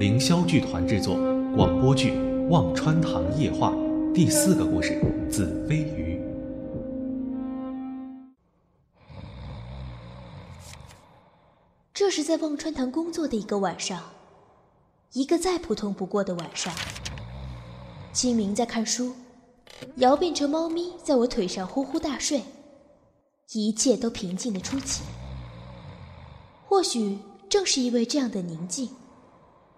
凌霄剧团制作广播剧《忘川堂夜话》第四个故事《紫飞鱼》。这是在忘川堂工作的一个晚上，一个再普通不过的晚上。清明在看书，瑶变成猫咪在我腿上呼呼大睡，一切都平静的出奇。或许正是因为这样的宁静，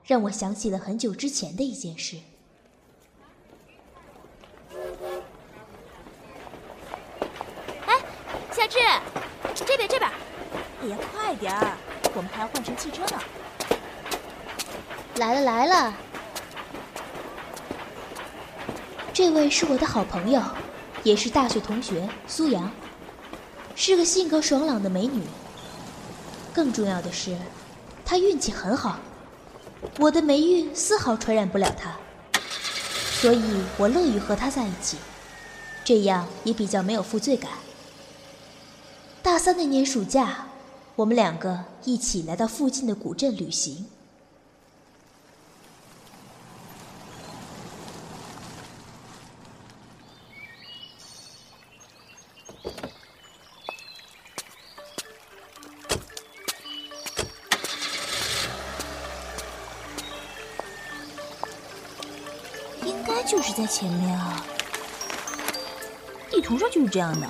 让我想起了很久之前的一件事。哎，夏至，这边这边，哎呀，快点儿，我们还要换乘汽车呢。来了来了，这位是我的好朋友，也是大学同学苏阳，是个性格爽朗的美女。更重要的是，她运气很好，我的霉运丝毫传染不了他，所以我乐于和他在一起，这样也比较没有负罪感。大三那年暑假，我们两个一起来到附近的古镇旅行。前面啊，地图上就是这样的。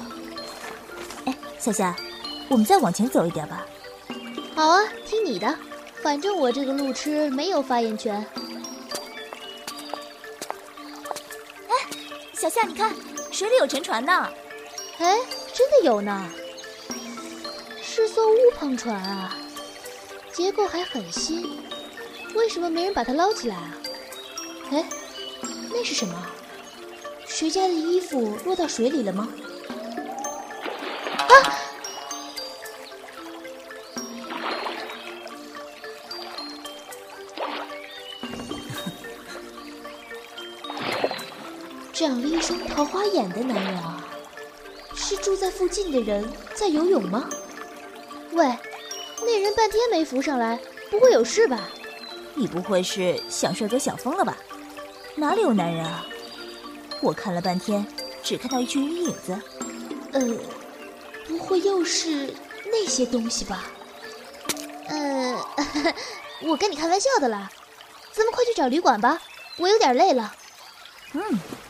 哎，夏夏，我们再往前走一点吧。好啊，听你的，反正我这个路痴没有发言权。哎，小夏，你看，水里有沉船呢。哎，真的有呢，是艘乌篷船啊，结构还很新，为什么没人把它捞起来啊？哎，那是什么？谁家的衣服落到水里了吗？啊！长了一双桃花眼的男人啊，是住在附近的人在游泳吗？喂，那人半天没浮上来，不会有事吧？你不会是想帅哥想疯了吧？哪里有男人啊？我看了半天，只看到一群人影子。呃，不会又是那些东西吧？呃，我跟你开玩笑的啦，咱们快去找旅馆吧，我有点累了。嗯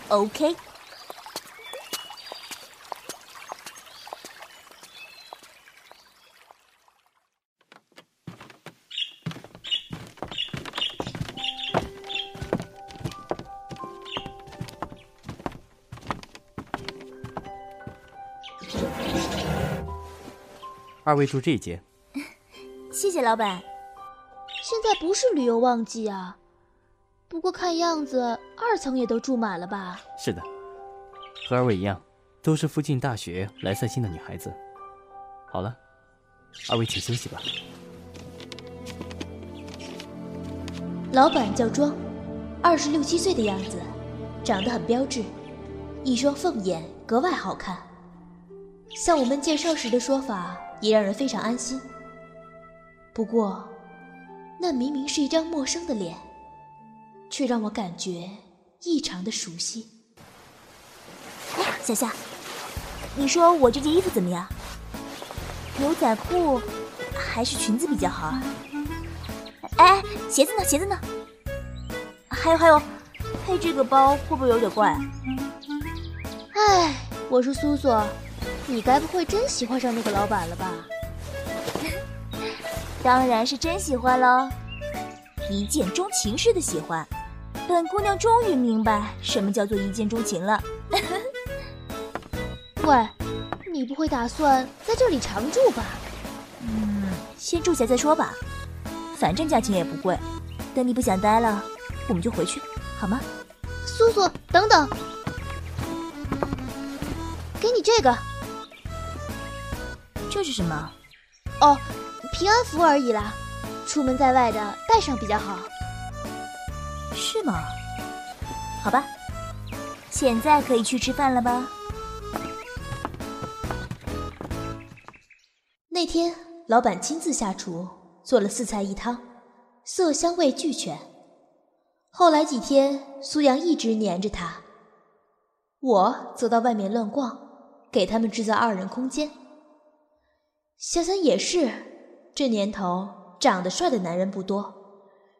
，OK。二位住这间，谢谢老板。现在不是旅游旺季啊，不过看样子二层也都住满了吧？是的，和二位一样，都是附近大学来散心的女孩子。好了，二位请休息吧。老板叫庄，二十六七岁的样子，长得很标致，一双凤眼格外好看。像我们介绍时的说法，也让人非常安心。不过，那明明是一张陌生的脸，却让我感觉异常的熟悉。哎，小夏，你说我这件衣服怎么样？牛仔裤还是裙子比较好啊？哎，鞋子呢？鞋子呢？还有还有，配这个包会不会有点怪？哎，我说苏苏，你该不会真喜欢上那个老板了吧？当然是真喜欢喽，一见钟情式的喜欢。本姑娘终于明白什么叫做一见钟情了。喂，你不会打算在这里常住吧？嗯，先住下再说吧，反正价钱也不贵。等你不想待了，我们就回去，好吗？苏苏，等等，给你这个。这是什么？哦，平安符而已啦，出门在外的带上比较好。是吗？好吧，现在可以去吃饭了吧？那天，老板亲自下厨，做了四菜一汤，色香味俱全。后来几天，苏阳一直黏着他。我走到外面乱逛，给他们制造二人空间。想想也是，这年头长得帅的男人不多，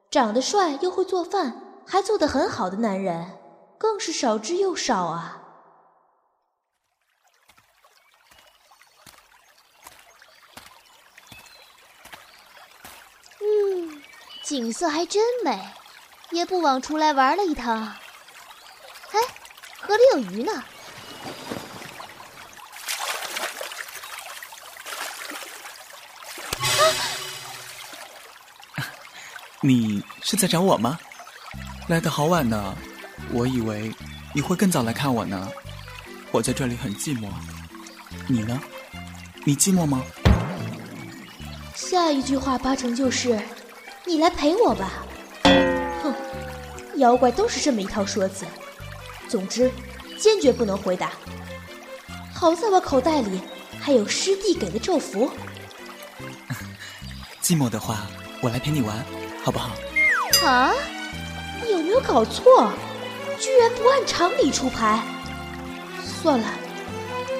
长得帅又会做饭，还做得很好的男人更是少之又少啊。嗯，景色还真美，也不枉出来玩了一趟。哎，河里有鱼呢。你是在找我吗？来的好晚呢，我以为你会更早来看我呢。我在这里很寂寞，你呢？你寂寞吗？下一句话八成就是：“你来陪我吧。”哼，妖怪都是这么一套说辞。总之，坚决不能回答。好在我口袋里还有师弟给的咒符。寂寞的话，我来陪你玩，好不好？啊？有没有搞错？居然不按常理出牌？算了，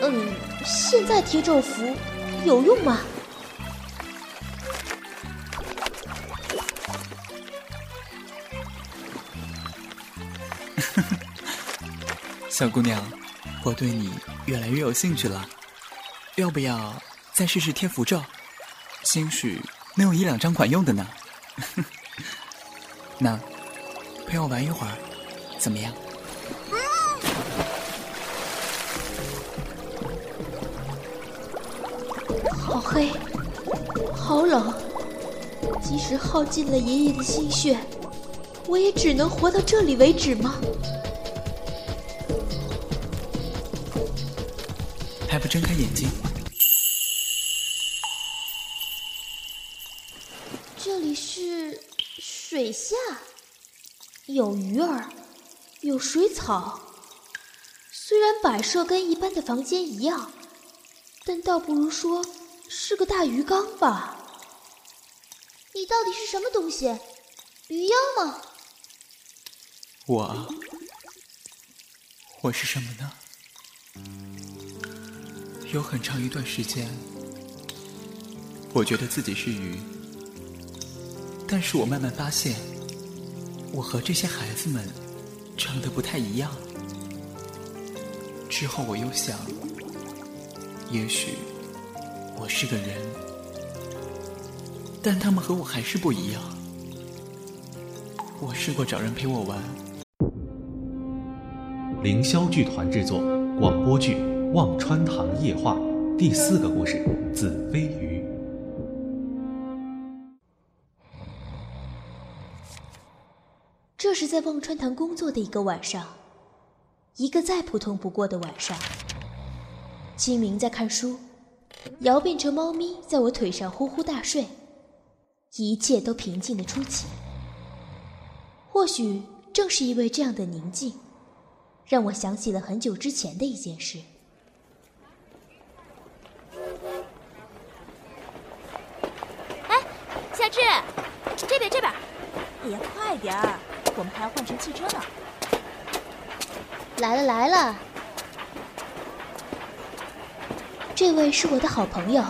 嗯，现在贴咒符有用吗？小姑娘，我对你越来越有兴趣了，要不要再试试贴符咒？兴许能有一两张管用的呢。那陪我玩一会儿，怎么样？好黑，好冷，即使耗尽了爷爷的心血，我也只能活到这里为止吗？还不睁开眼睛？是水下，有鱼儿，有水草。虽然摆设跟一般的房间一样，但倒不如说是个大鱼缸吧。你到底是什么东西？鱼妖吗？我，我是什么呢？有很长一段时间，我觉得自己是鱼，但是我慢慢发现，我和这些孩子们长得不太一样。之后我又想，也许我是个人，但他们和我还是不一样。我试过找人陪我玩。凌霄剧团制作广播剧《忘川堂夜话》第四个故事《紫飞鱼》。是在忘川堂工作的一个晚上，一个再普通不过的晚上。清明在看书，瑶变成猫咪在我腿上呼呼大睡，一切都平静的出奇。或许正是因为这样的宁静，让我想起了很久之前的一件事。哎，夏至，这边这边，哎呀，快点儿，我们还要换乘汽车呢。来了来了，这位是我的好朋友，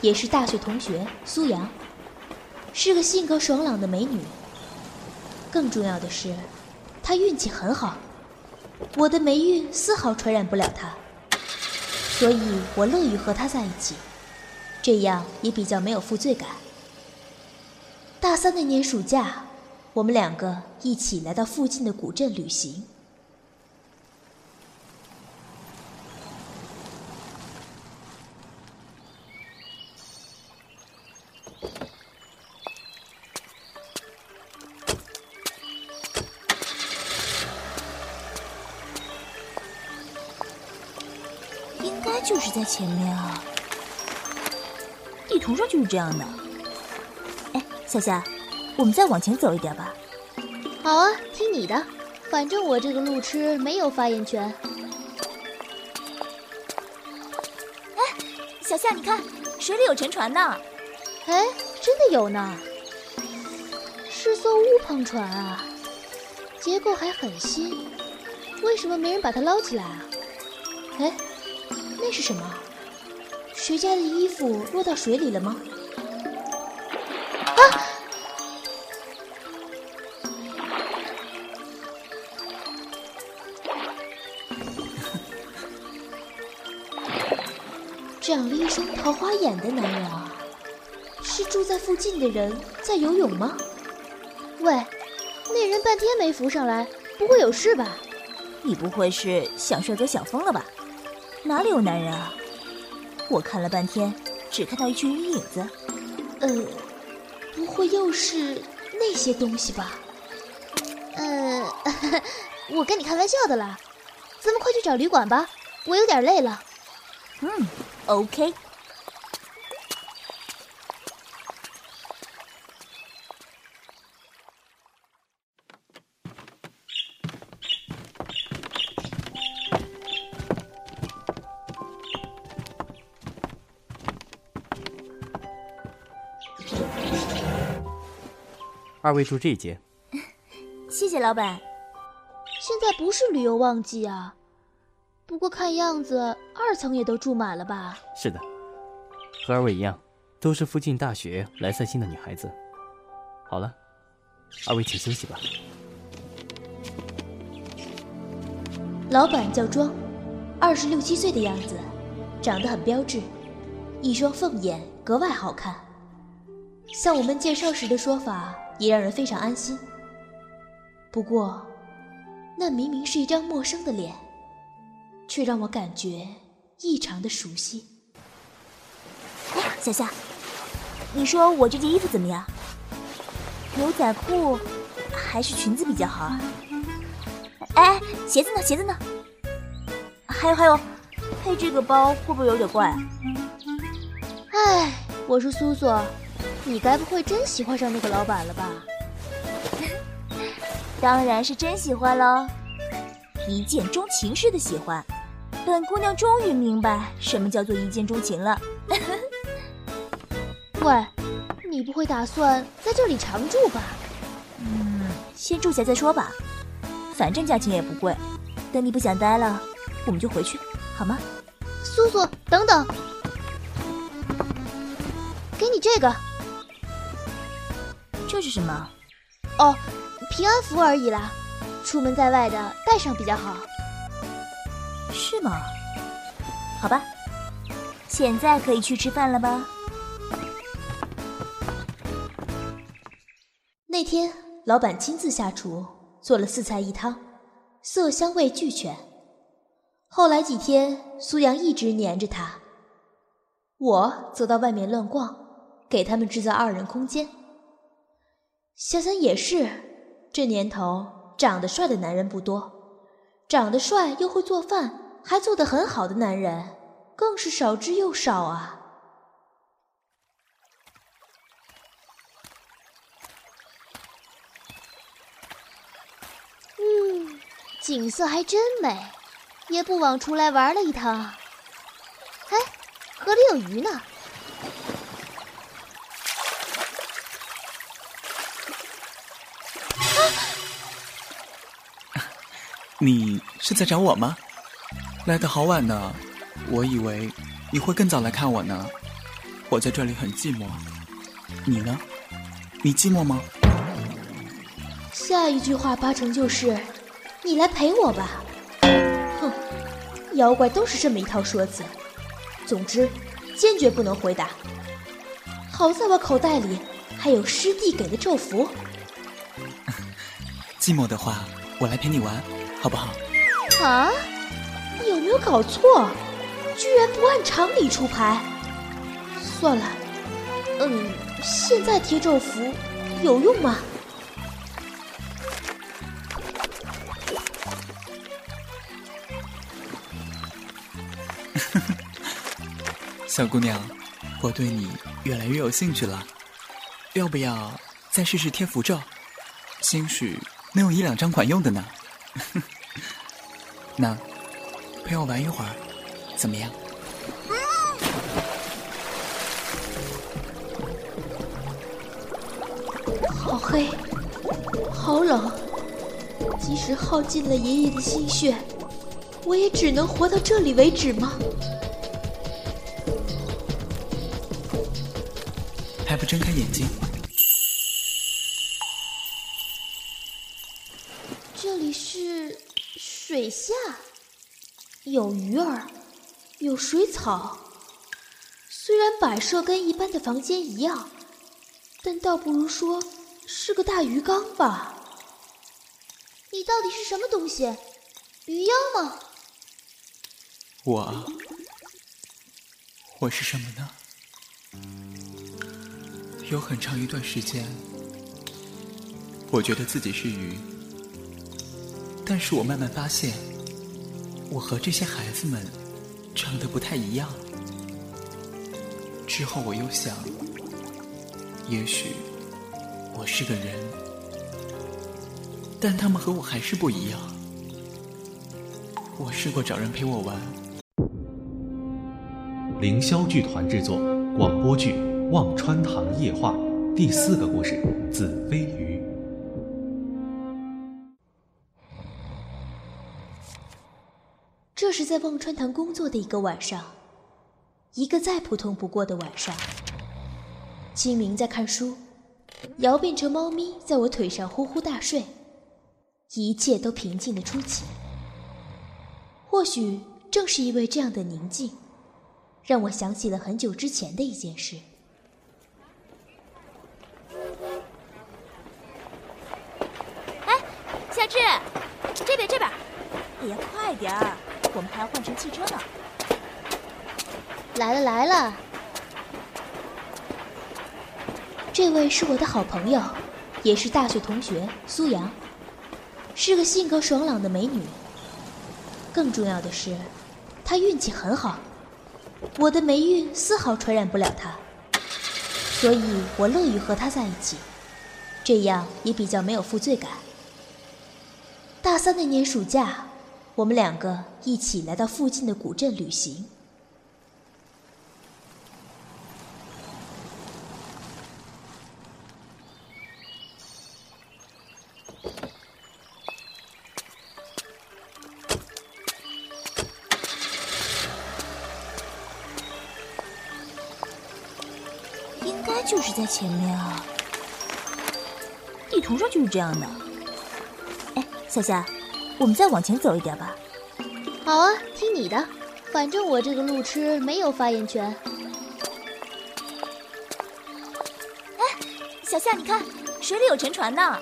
也是大学同学苏阳，是个性格爽朗的美女。更重要的是，她运气很好，我的霉运丝毫传染不了她，所以我乐于和她在一起，这样也比较没有负罪感。大三那年暑假，我们两个一起来到附近的古镇旅行。应该就是在前面啊，地图上就是这样的。哎，夏夏，我们再往前走一点吧。好啊，听你的，反正我这个路痴没有发言权。哎小夏，你看，水里有沉船呢。哎，真的有呢，是艘乌篷船啊。结构还很新，为什么没人把它捞起来啊？哎，那是什么？谁家的衣服落到水里了吗？啊！长了一双桃花眼的男人啊，是住在附近的人在游泳吗？喂，那人半天没浮上来，不会有事吧？你不会是想帅哥想疯了吧？哪里有男人啊？我看了半天，只看到一群人影子。呃，不会又是那些东西吧？呃，我跟你开玩笑的啦。咱们快去找旅馆吧，我有点累了。嗯，OK。二位住这间，谢谢老板。现在不是旅游旺季啊，不过看样子二层也都住满了吧？是的，和二位一样，都是附近大学来散心的女孩子。好了，二位请休息吧。老板叫庄，二十六七岁的样子，长得很标致，一双凤眼格外好看。像我们介绍时的说法。也让人非常安心。不过，那明明是一张陌生的脸，却让我感觉异常的熟悉。哎小夏，你说我这件衣服怎么样？牛仔裤还是裙子比较好啊？哎，鞋子呢？鞋子呢？还有还有，配这个包会不会有点怪啊？哎，我说苏苏。你该不会真喜欢上那个老板了吧？当然是真喜欢喽，一见钟情似的喜欢。本姑娘终于明白什么叫做一见钟情了。喂，你不会打算在这里常住吧？嗯，先住下再说吧，反正价钱也不贵。等你不想待了，我们就回去，好吗？苏苏，等等，给你这个。这是什么？哦，平安符而已啦，出门在外的带上比较好。是吗？好吧，现在可以去吃饭了吧？那天老板亲自下厨做了四菜一汤，色香味俱全。后来几天，苏阳一直黏着他，我则到外面乱逛，给他们制造二人空间。想想也是，这年头长得帅的男人不多，长得帅又会做饭，还做得很好的男人更是少之又少啊。嗯，景色还真美，也不枉出来玩了一趟。哎，河里有鱼呢。你是在找我吗？来的好晚呢，我以为你会更早来看我呢。我在这里很寂寞，你呢？你寂寞吗？下一句话八成就是你来陪我吧。哼，妖怪都是这么一套说辞。总之，坚决不能回答。好在我口袋里还有师弟给的咒符。寂寞的话，我来陪你玩。好不好？啊！你有没有搞错？居然不按常理出牌！算了，嗯，现在贴咒符有用吗？小姑娘，我对你越来越有兴趣了，要不要再试试贴符咒？兴许能有一两张管用的呢。那陪我玩一会儿，怎么样？好黑，好冷，即使耗尽了爷爷的心血，我也只能活到这里为止吗？还不睁开眼睛？这里是水下，有鱼儿，有水草。虽然摆设跟一般的房间一样，但倒不如说是个大鱼缸吧。你到底是什么东西？鱼妖吗？我，我是什么呢？有很长一段时间，我觉得自己是鱼，但是我慢慢发现，我和这些孩子们长得不太一样。之后我又想，也许我是个人，但他们和我还是不一样。我试过找人陪我玩。凌霄剧团制作广播剧《忘川堂夜话》第四个故事：紫飞鱼。在忘川堂工作的一个晚上，一个再普通不过的晚上。清明在看书，瑶变成猫咪在我腿上呼呼大睡，一切都平静的出奇。或许正是因为这样的宁静。让我想起了很久之前的一件事。哎，夏至，这边这边！哎呀，快点儿，我们还要换乘汽车呢。来了来了，这位是我的好朋友，也是大学同学苏阳，是个性格爽朗的美女。更重要的是，她运气很好。我的霉运丝毫传染不了她，所以我乐于和她在一起，这样也比较没有负罪感。大三那年暑假，我们两个一起来到附近的古镇旅行。应该就是在前面啊，地图上就是这样的。哎，夏夏，我们再往前走一点吧。好啊，听你的，反正我这个路痴没有发言权。哎，小夏，你看，水里有沉船呢。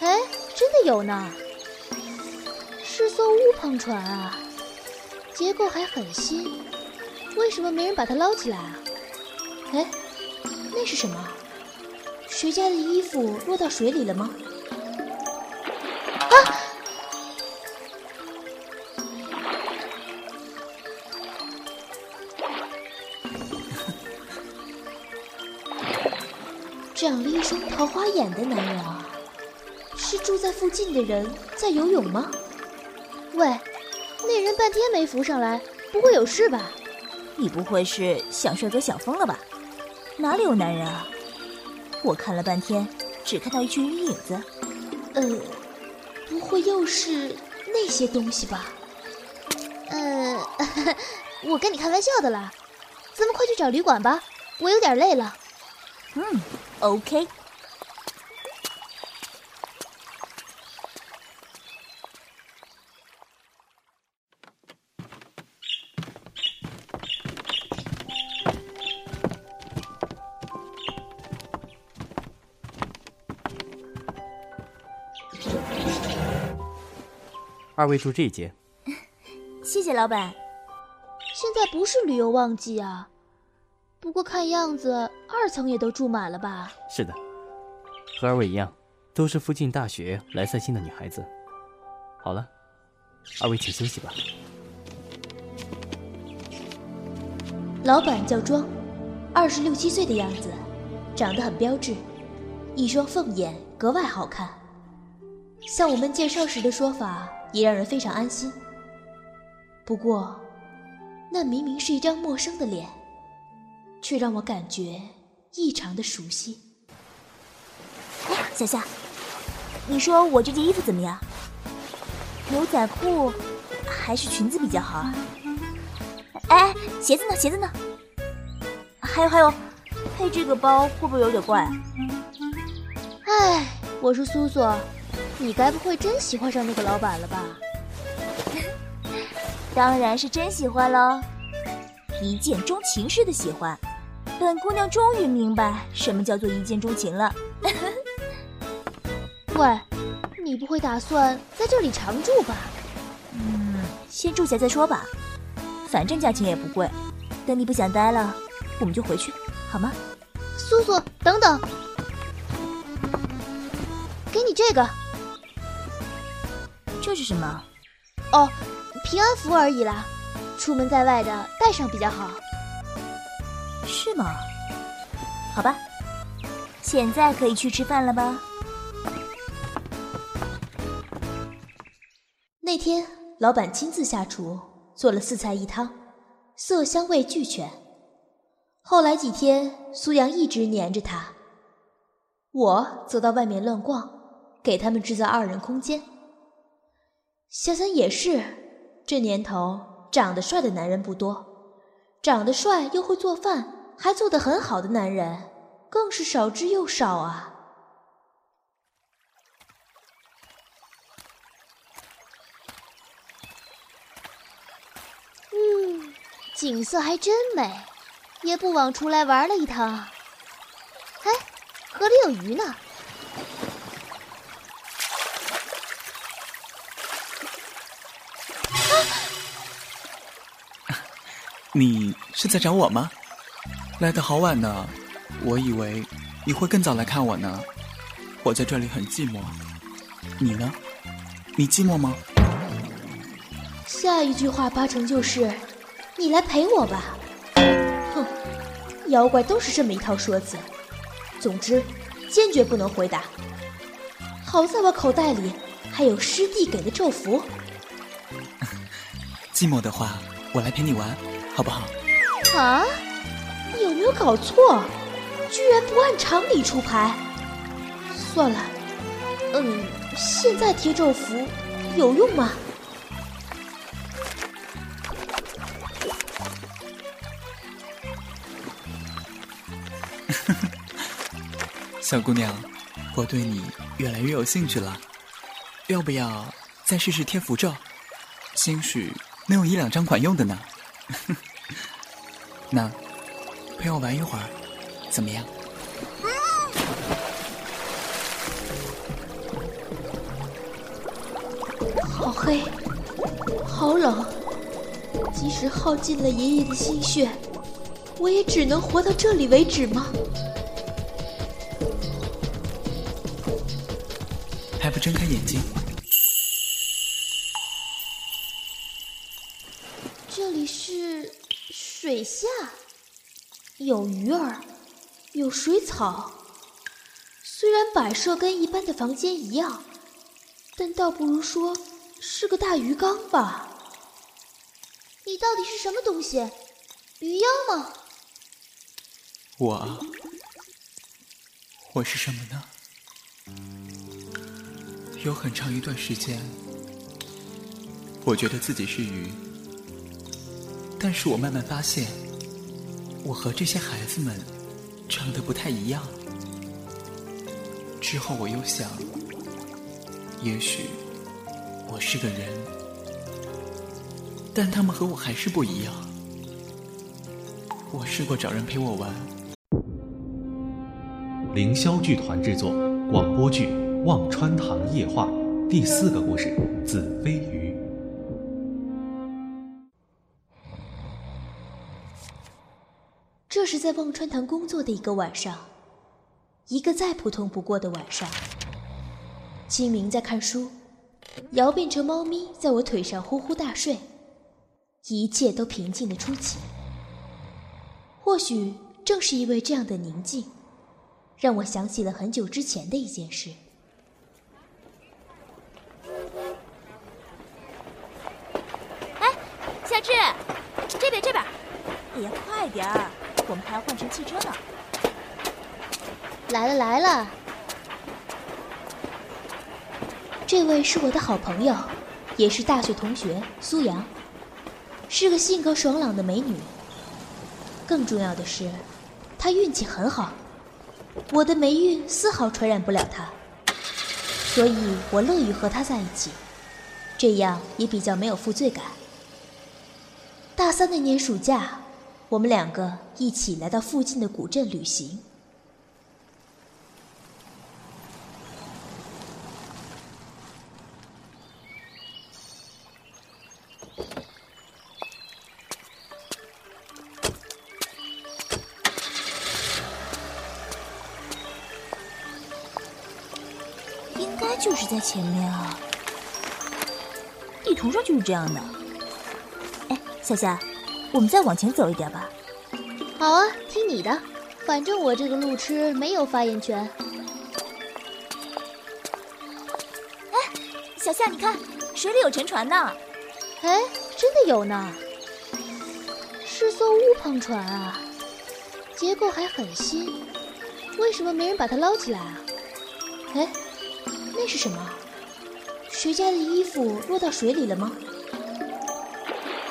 哎，真的有呢，是艘乌篷船啊，结构还很新，为什么没人把它捞起来啊？哎。那是什么？谁家的衣服落到水里了吗？啊！长了一双桃花眼的男人啊，是住在附近的人在游泳吗？喂，那人半天没浮上来，不会有事吧？你不会是想帅哥想疯了吧？哪里有男人啊？我看了半天，只看到一群鱼影子。呃，不会又是那些东西吧？呃，我跟你开玩笑的啦。咱们快去找旅馆吧，我有点累了。嗯，OK。二位住这一间，谢谢老板。现在不是旅游旺季啊，不过看样子二层也都住满了吧？是的，和二位一样，都是附近大学来散心的女孩子。好了，二位请休息吧。老板叫庄，二十六七岁的样子，长得很标致，一双凤眼格外好看。像我们介绍时的说法。也让人非常安心。不过，那明明是一张陌生的脸，却让我感觉异常的熟悉。哎，小夏，你说我这件衣服怎么样？牛仔裤还是裙子比较好啊？哎，鞋子呢？鞋子呢？还有还有，配这个包会不会有点怪啊？哎，我说苏苏，你该不会真喜欢上那个老板了吧？当然是真喜欢喽，一见钟情式的喜欢。本姑娘终于明白什么叫做一见钟情了。喂，你不会打算在这里常住吧？嗯，先住下再说吧，反正价钱也不贵。等你不想待了，我们就回去，好吗？苏苏，等等，给你这个。这是什么？哦，平安符而已啦，出门在外的带上比较好。是吗？好吧，现在可以去吃饭了吧？那天，老板亲自下厨做了四菜一汤，色香味俱全。后来几天，苏阳一直黏着他，我则到外面乱逛，给他们制造二人空间。想想也是，这年头长得帅的男人不多，长得帅又会做饭，还做得很好的男人更是少之又少啊。嗯，景色还真美，也不枉出来玩了一趟。哎，河里有鱼呢。你是在找我吗？来的好晚呢，我以为你会更早来看我呢。我在这里很寂寞，你呢？你寂寞吗？下一句话八成就是“你来陪我吧”。哼，妖怪都是这么一套说辞。总之，坚决不能回答。好在我口袋里还有师弟给的咒符。寂寞的话，我来陪你玩，好不好？啊？有没有搞错？居然不按常理出牌。算了，嗯，现在贴咒符有用吗？小姑娘，我对你越来越有兴趣了，要不要再试试贴符咒？兴许能有一两张管用的呢。那陪我玩一会儿，怎么样？好黑，好冷，即使耗尽了爷爷的心血，我也只能活到这里为止吗？还不睁开眼睛？是水下，有鱼儿，有水草。虽然摆设跟一般的房间一样，但倒不如说是个大鱼缸吧。你到底是什么东西？鱼妖吗？我，我是什么呢？有很长一段时间，我觉得自己是鱼，但是我慢慢发现，我和这些孩子们长得不太一样。之后我又想，也许我是个人，但他们和我还是不一样。我试过找人陪我玩。凌霄剧团制作广播剧《忘川堂夜话》第四个故事《子非鱼》。在忘川堂工作的一个晚上，一个再普通不过的晚上。清明在看书，瑶变成猫咪在我腿上呼呼大睡，一切都平静的出奇。或许正是因为这样的宁静，让我想起了很久之前的一件事。哎，小智，这边这边，哎呀，快点儿，我们还要换乘汽车呢。来了来了，这位是我的好朋友，也是大学同学苏阳，是个性格爽朗的美女。更重要的是，她运气很好，我的霉运丝毫传染不了她，所以我乐于和她在一起，这样也比较没有负罪感。大三那年暑假，我们两个一起来到附近的古镇旅行。应该就是在前面啊，地图上就是这样的。哎，夏夏，我们再往前走一点吧。好啊，听你的，反正我这个路痴没有发言权。哎小夏，你看，水里有沉船呢。哎，真的有呢，是艘乌篷船啊，结构还很新，为什么没人把它捞起来啊？哎，那是什么？谁家的衣服落到水里了吗？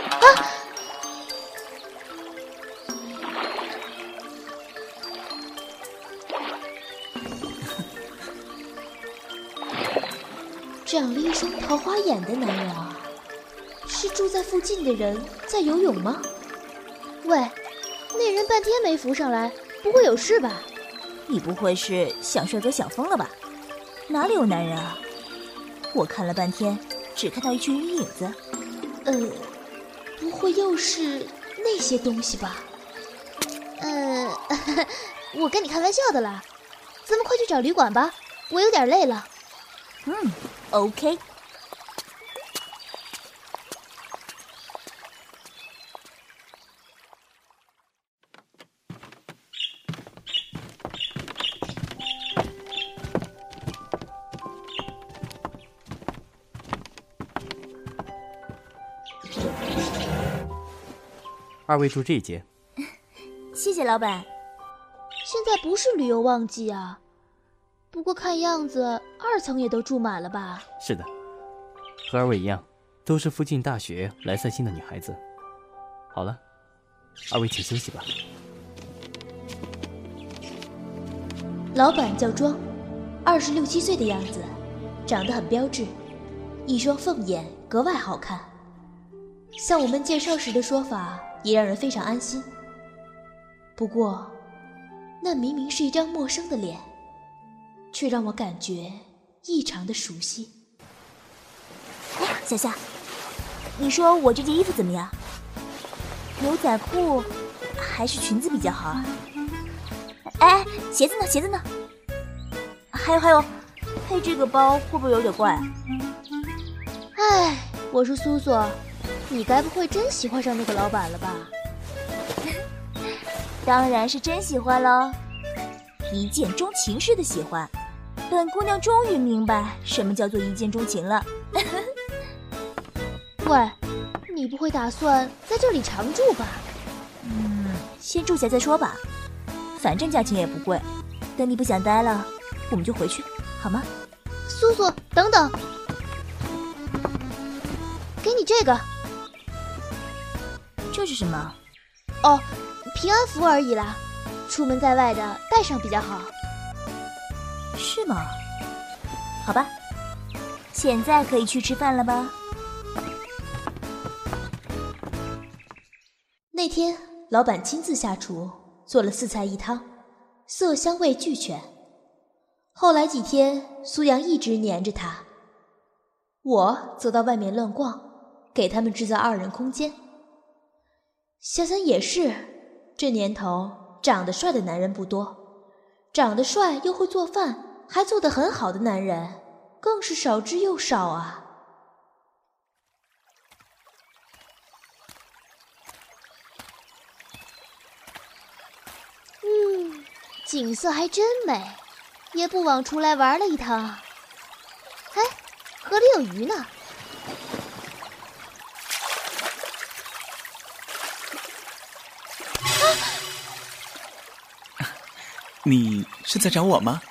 啊！了一双桃花眼的男人啊，是住在附近的人在游泳吗？喂，那人半天没浮上来，不会有事吧？你不会是想帅哥想疯了吧？哪里有男人啊？我看了半天，只看到一群人影子。呃，不会又是那些东西吧？呃，我跟你开玩笑的啦，咱们快去找旅馆吧，我有点累了。嗯，OK。二位住这一间，谢谢老板。现在不是旅游旺季啊，不过看样子二层也都住满了吧？是的，和二位一样，都是附近大学来散心的女孩子。好了，二位请休息吧。老板叫庄，二十六七岁的样子，长得很标致，一双凤眼格外好看。向我们介绍时的说法，也让人非常安心。不过，那明明是一张陌生的脸，却让我感觉异常的熟悉。哎，小夏，你说我这件衣服怎么样？牛仔裤还是裙子比较好啊？哎，鞋子呢？鞋子呢？还有还有，配这个包会不会有点怪啊？唉，我说苏苏，你该不会真喜欢上那个老板了吧？当然是真喜欢喽，一见钟情式的喜欢。本姑娘终于明白什么叫做一见钟情了。喂，你不会打算在这里常住吧？嗯，先住下再说吧，反正价钱也不贵。等你不想待了，我们就回去，好吗？苏苏，等等，给你这个。这是什么？哦，平安符而已啦，出门在外的带上比较好。是吗？好吧，现在可以去吃饭了吧？那天，老板亲自下厨做了四菜一汤，色香味俱全。后来几天，苏阳一直黏着他，我则到外面乱逛，给他们制造二人空间。想想也是，这年头长得帅的男人不多，长得帅又会做饭，还做得很好的男人更是少之又少啊。嗯，景色还真美，也不枉出来玩了一趟。哎，河里有鱼呢。你是在找我吗？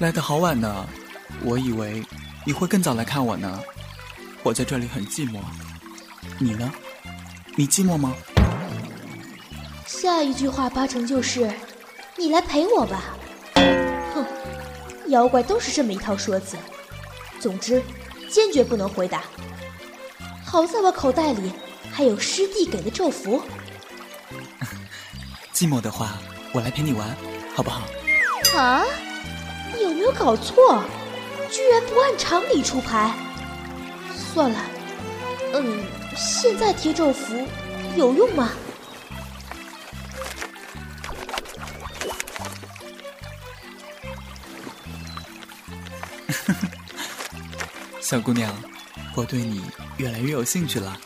来的好晚呢，我以为你会更早来看我呢。我我在这里很寂寞，你呢？你寂寞吗？下一句话八成就是：“你来陪我吧。”哼，妖怪都是这么一套说辞。总之，坚决不能回答。好在我口袋里还有师弟给的咒符。寂寞的话，我来陪你玩，好不好？啊？有没有搞错？居然不按常理出牌！算了，嗯，现在贴咒符有用吗？小姑娘，我对你越来越有兴趣了，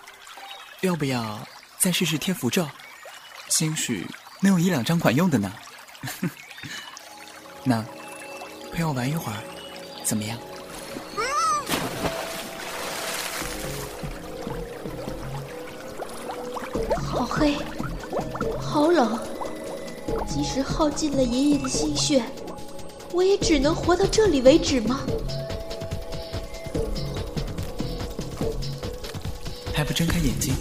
要不要再试试贴符咒？兴许能有一两张管用的呢。那陪我玩一会儿，怎么样？好黑，好冷，即使耗尽了爷爷的心血，我也只能活到这里为止吗？还不睁开眼睛？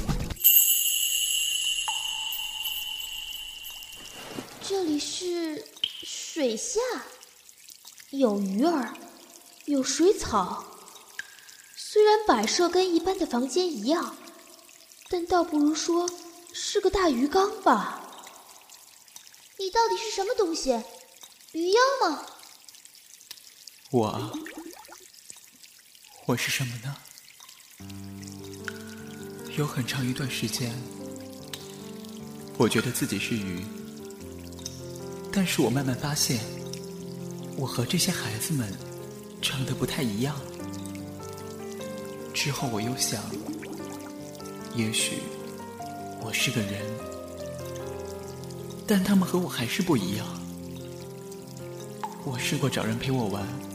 这里是水下，有鱼儿，有水草。虽然摆设跟一般的房间一样，但倒不如说是个大鱼缸吧。你到底是什么东西？鱼妖吗？我，我是什么呢？有很长一段时间，我觉得自己是鱼，但是我慢慢发现，我和这些孩子们长得不太一样。之后我又想，也许我是个人，但他们和我还是不一样。我试过找人陪我玩。